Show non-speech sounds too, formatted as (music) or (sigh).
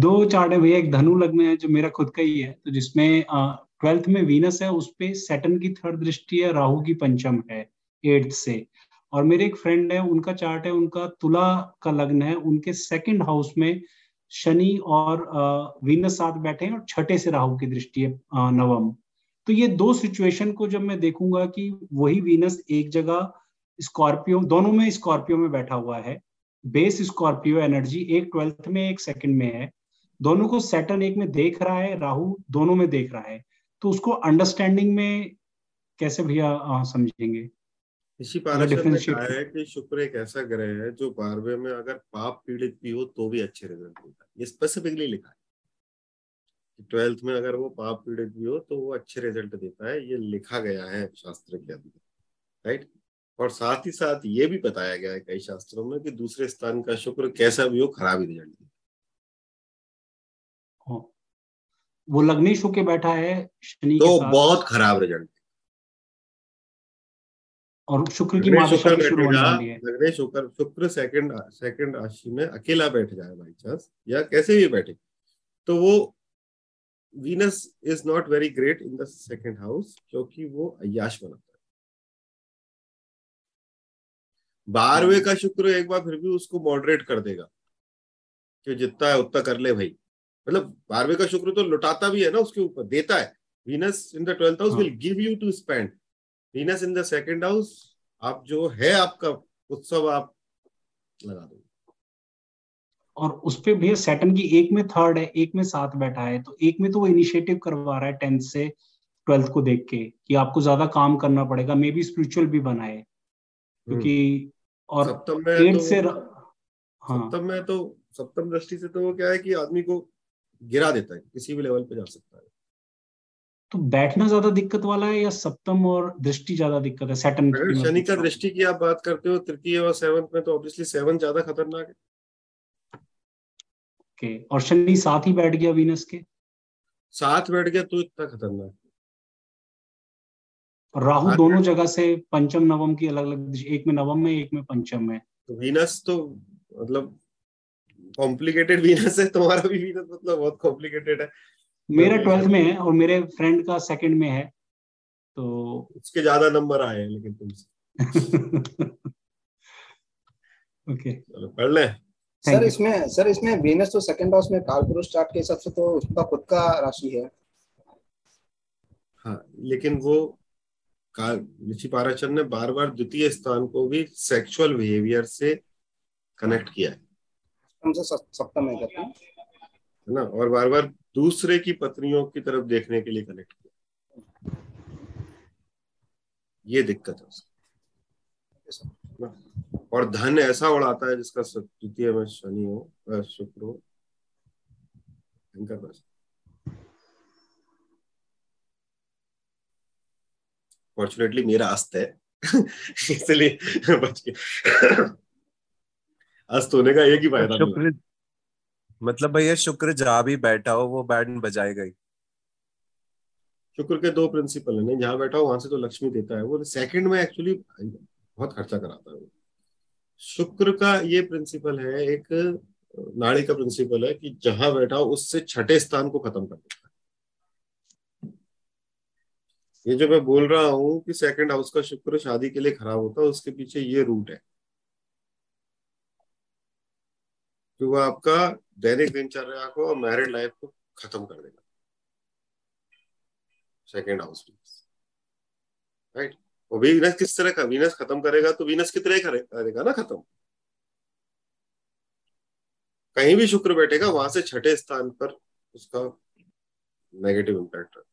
दो चार्ट है भैया, एक धनु लग्न है जो मेरा खुद का ही है तो जिसमें ट्वेल्थ में वीनस है, उस पे सेटन की थर्ड दृष्टि है, राहु की पंचम है एट्थ से। और मेरे एक फ्रेंड है, उनका चार्ट है, उनका तुला का लग्न है, उनके सेकंड हाउस में शनि और वीनस साथ बैठे हैं और छठे से राहु की दृष्टि है नवम। तो ये दो सिचुएशन को जब मैं देखूँगा कि वही वीनस एक जगह स्कॉर्पियो दोनों में स्कॉर्पियो में बैठा हुआ है बेस स्कॉर्पियो एनर्जी एक ट्वेल्थ में एक सेकंड में है। दोनों को सेटन एक में देख रहा है राहु दोनों में देख रहा है। तो उसको अंडरस्टैंडिंग में कैसे भैया समझेंगे? इसी पाराशर में है कि शुक्र एक ऐसा ग्रह है जो बारहवें में अगर पाप पीड़ित भी हो तो भी अच्छे रिज़ल्ट देता है। ये स्पेसिफिकली लिखा है। ट्वेल्थ में अगर वो पाप पीड़ित भी हो तो वो अच्छे रिज़ल्ट देता है। ये लिखा गया है शास्त्र के अंदर। राइट और साथ ही साथ ये भी बताया गया है कई शास्त्रों में कि दूसरे स्थान का शुक्र कैसा भी हो खराब ही रिज़ल्ट देता हाँ। वो लग्नेश होके बैठा है शनि तो बहुत खराब रिज़ल्ट और शुक्र की महादशा शुरू होने शुक्र शुक्र सेकंड सेकंड राशि में अकेला बैठ जाए बाई चांस या कैसे भी बैठे। तो वो Venus is not very great in the second house क्योंकि वो अयाश बनाता बारहवें का शुक्र एक बार फिर भी उसको मॉडरेट कर देगा। कि जितना है उतना कर ले भाई। मतलब बारहवें का शुक्र तो लुटाता भी है ना उसके ऊपर देता है। Venus in the twelfth house will give you to spend Venus in the second house आप जो है आपका उत्सव आप लगा दो। और उस पे भैया सेटन की एक में थर्ड है एक में साथ बैठा है तो एक में तो वो इनिशिएटिव करवा रहा है टेंथ से ट्वेल्थ को देख के कि आपको ज़्यादा काम करना पड़ेगा मे बी स्पिरिचुअल भी बनाए क्योंकि हम्म। और सप्तम में तो, से हाँ। सप्तम में तो सप्तम दृष्टि से तो वो क्या है कि आदमी को गिरा देता है किसी भी लेवल पे जा सकता है। तो बैठना ज़्यादा दिक्कत वाला है या सप्तम और दृष्टि ज़्यादा दिक्कत है? सेटन शनि का दृष्टि की आप बात करते हो तृतीय और सेवंथ में तो ऑब्वियसली सेवन ज़्यादा खतरनाक है। ओके और शनि साथ ही बैठ गया वीनस के? साथ बैठ गया तो इतना खतरनाक राहु दोनों जगह से पंचम नवम की अलग अलग एक में नवम में एक में पंचम में तो वीनस तो मतलब कॉम्प्लिकेटेड वीनस है तुम्हारा भी वीनस मतलब बहुत कॉम्प्लिकेटेड है। मेरा ट्वेल्थ में है और मेरे फ्रेंड का सेकंड में है तो उसके ज़्यादा नंबर आए हैं लेकिन तुमसे। (laughs) ओके चलो पढ़ ले। सर इसमें सर इसमें वीनस तो सेकंड हाउस में कालपुरुष चार्ट के हिसाब से तो उसका खुद का राशि है। हाँ लेकिन वो ऋषि पाराचर ने बार बार द्वितीय स्थान को भी सेक्सुअल बिहेवियर से कनेक्ट किया है। सप्तम है है। ना? और बार बार दूसरे की पत्नियों की तरफ़ देखने के लिए कनेक्ट किया। ये दिक्कत है उसकी। और धन ऐसा उड़ाता है जिसका द्वितीय में शनि हो शुक्र हो फॉर्चुनेटली मेरा अस्त है। (laughs) इसलिए बच गया। (coughs) अस्त होने का एक ही फ़ायदा शुक्र मतलब भैया शुक्र जहाँ भी बैठा हो वो बैंड बजाएगा ही शुक्र के दो प्रिंसिपल है। जहाँ बैठा हो वहाँ से तो लक्ष्मी देता है। वो सेकंड में एक्चुअली बहुत खर्चा कराता है शुक्र का ये प्रिंसिपल है एक नाड़ी का प्रिंसिपल है कि जहाँ बैठा हो उससे छठे स्थान को खत्म कर देता है। ये जो मैं बोल रहा हूँ कि सेकंड हाउस का शुक्र शादी के लिए खराब होता है, उसके पीछे ये रूट है। कि वो आपका दैनिक दिनचर्या को और मैरिड लाइफ को खत्म कर देगा। सेकेंड हाउस राइट वो वीनस किस तरह का? वीनस खत्म करेगा तो वीनस कितने करेगा ना खत्म। कहीं भी शुक्र बैठेगा, वहाँ से छठे स्थान पर उसका नेगेटिव इंपैक्ट रहता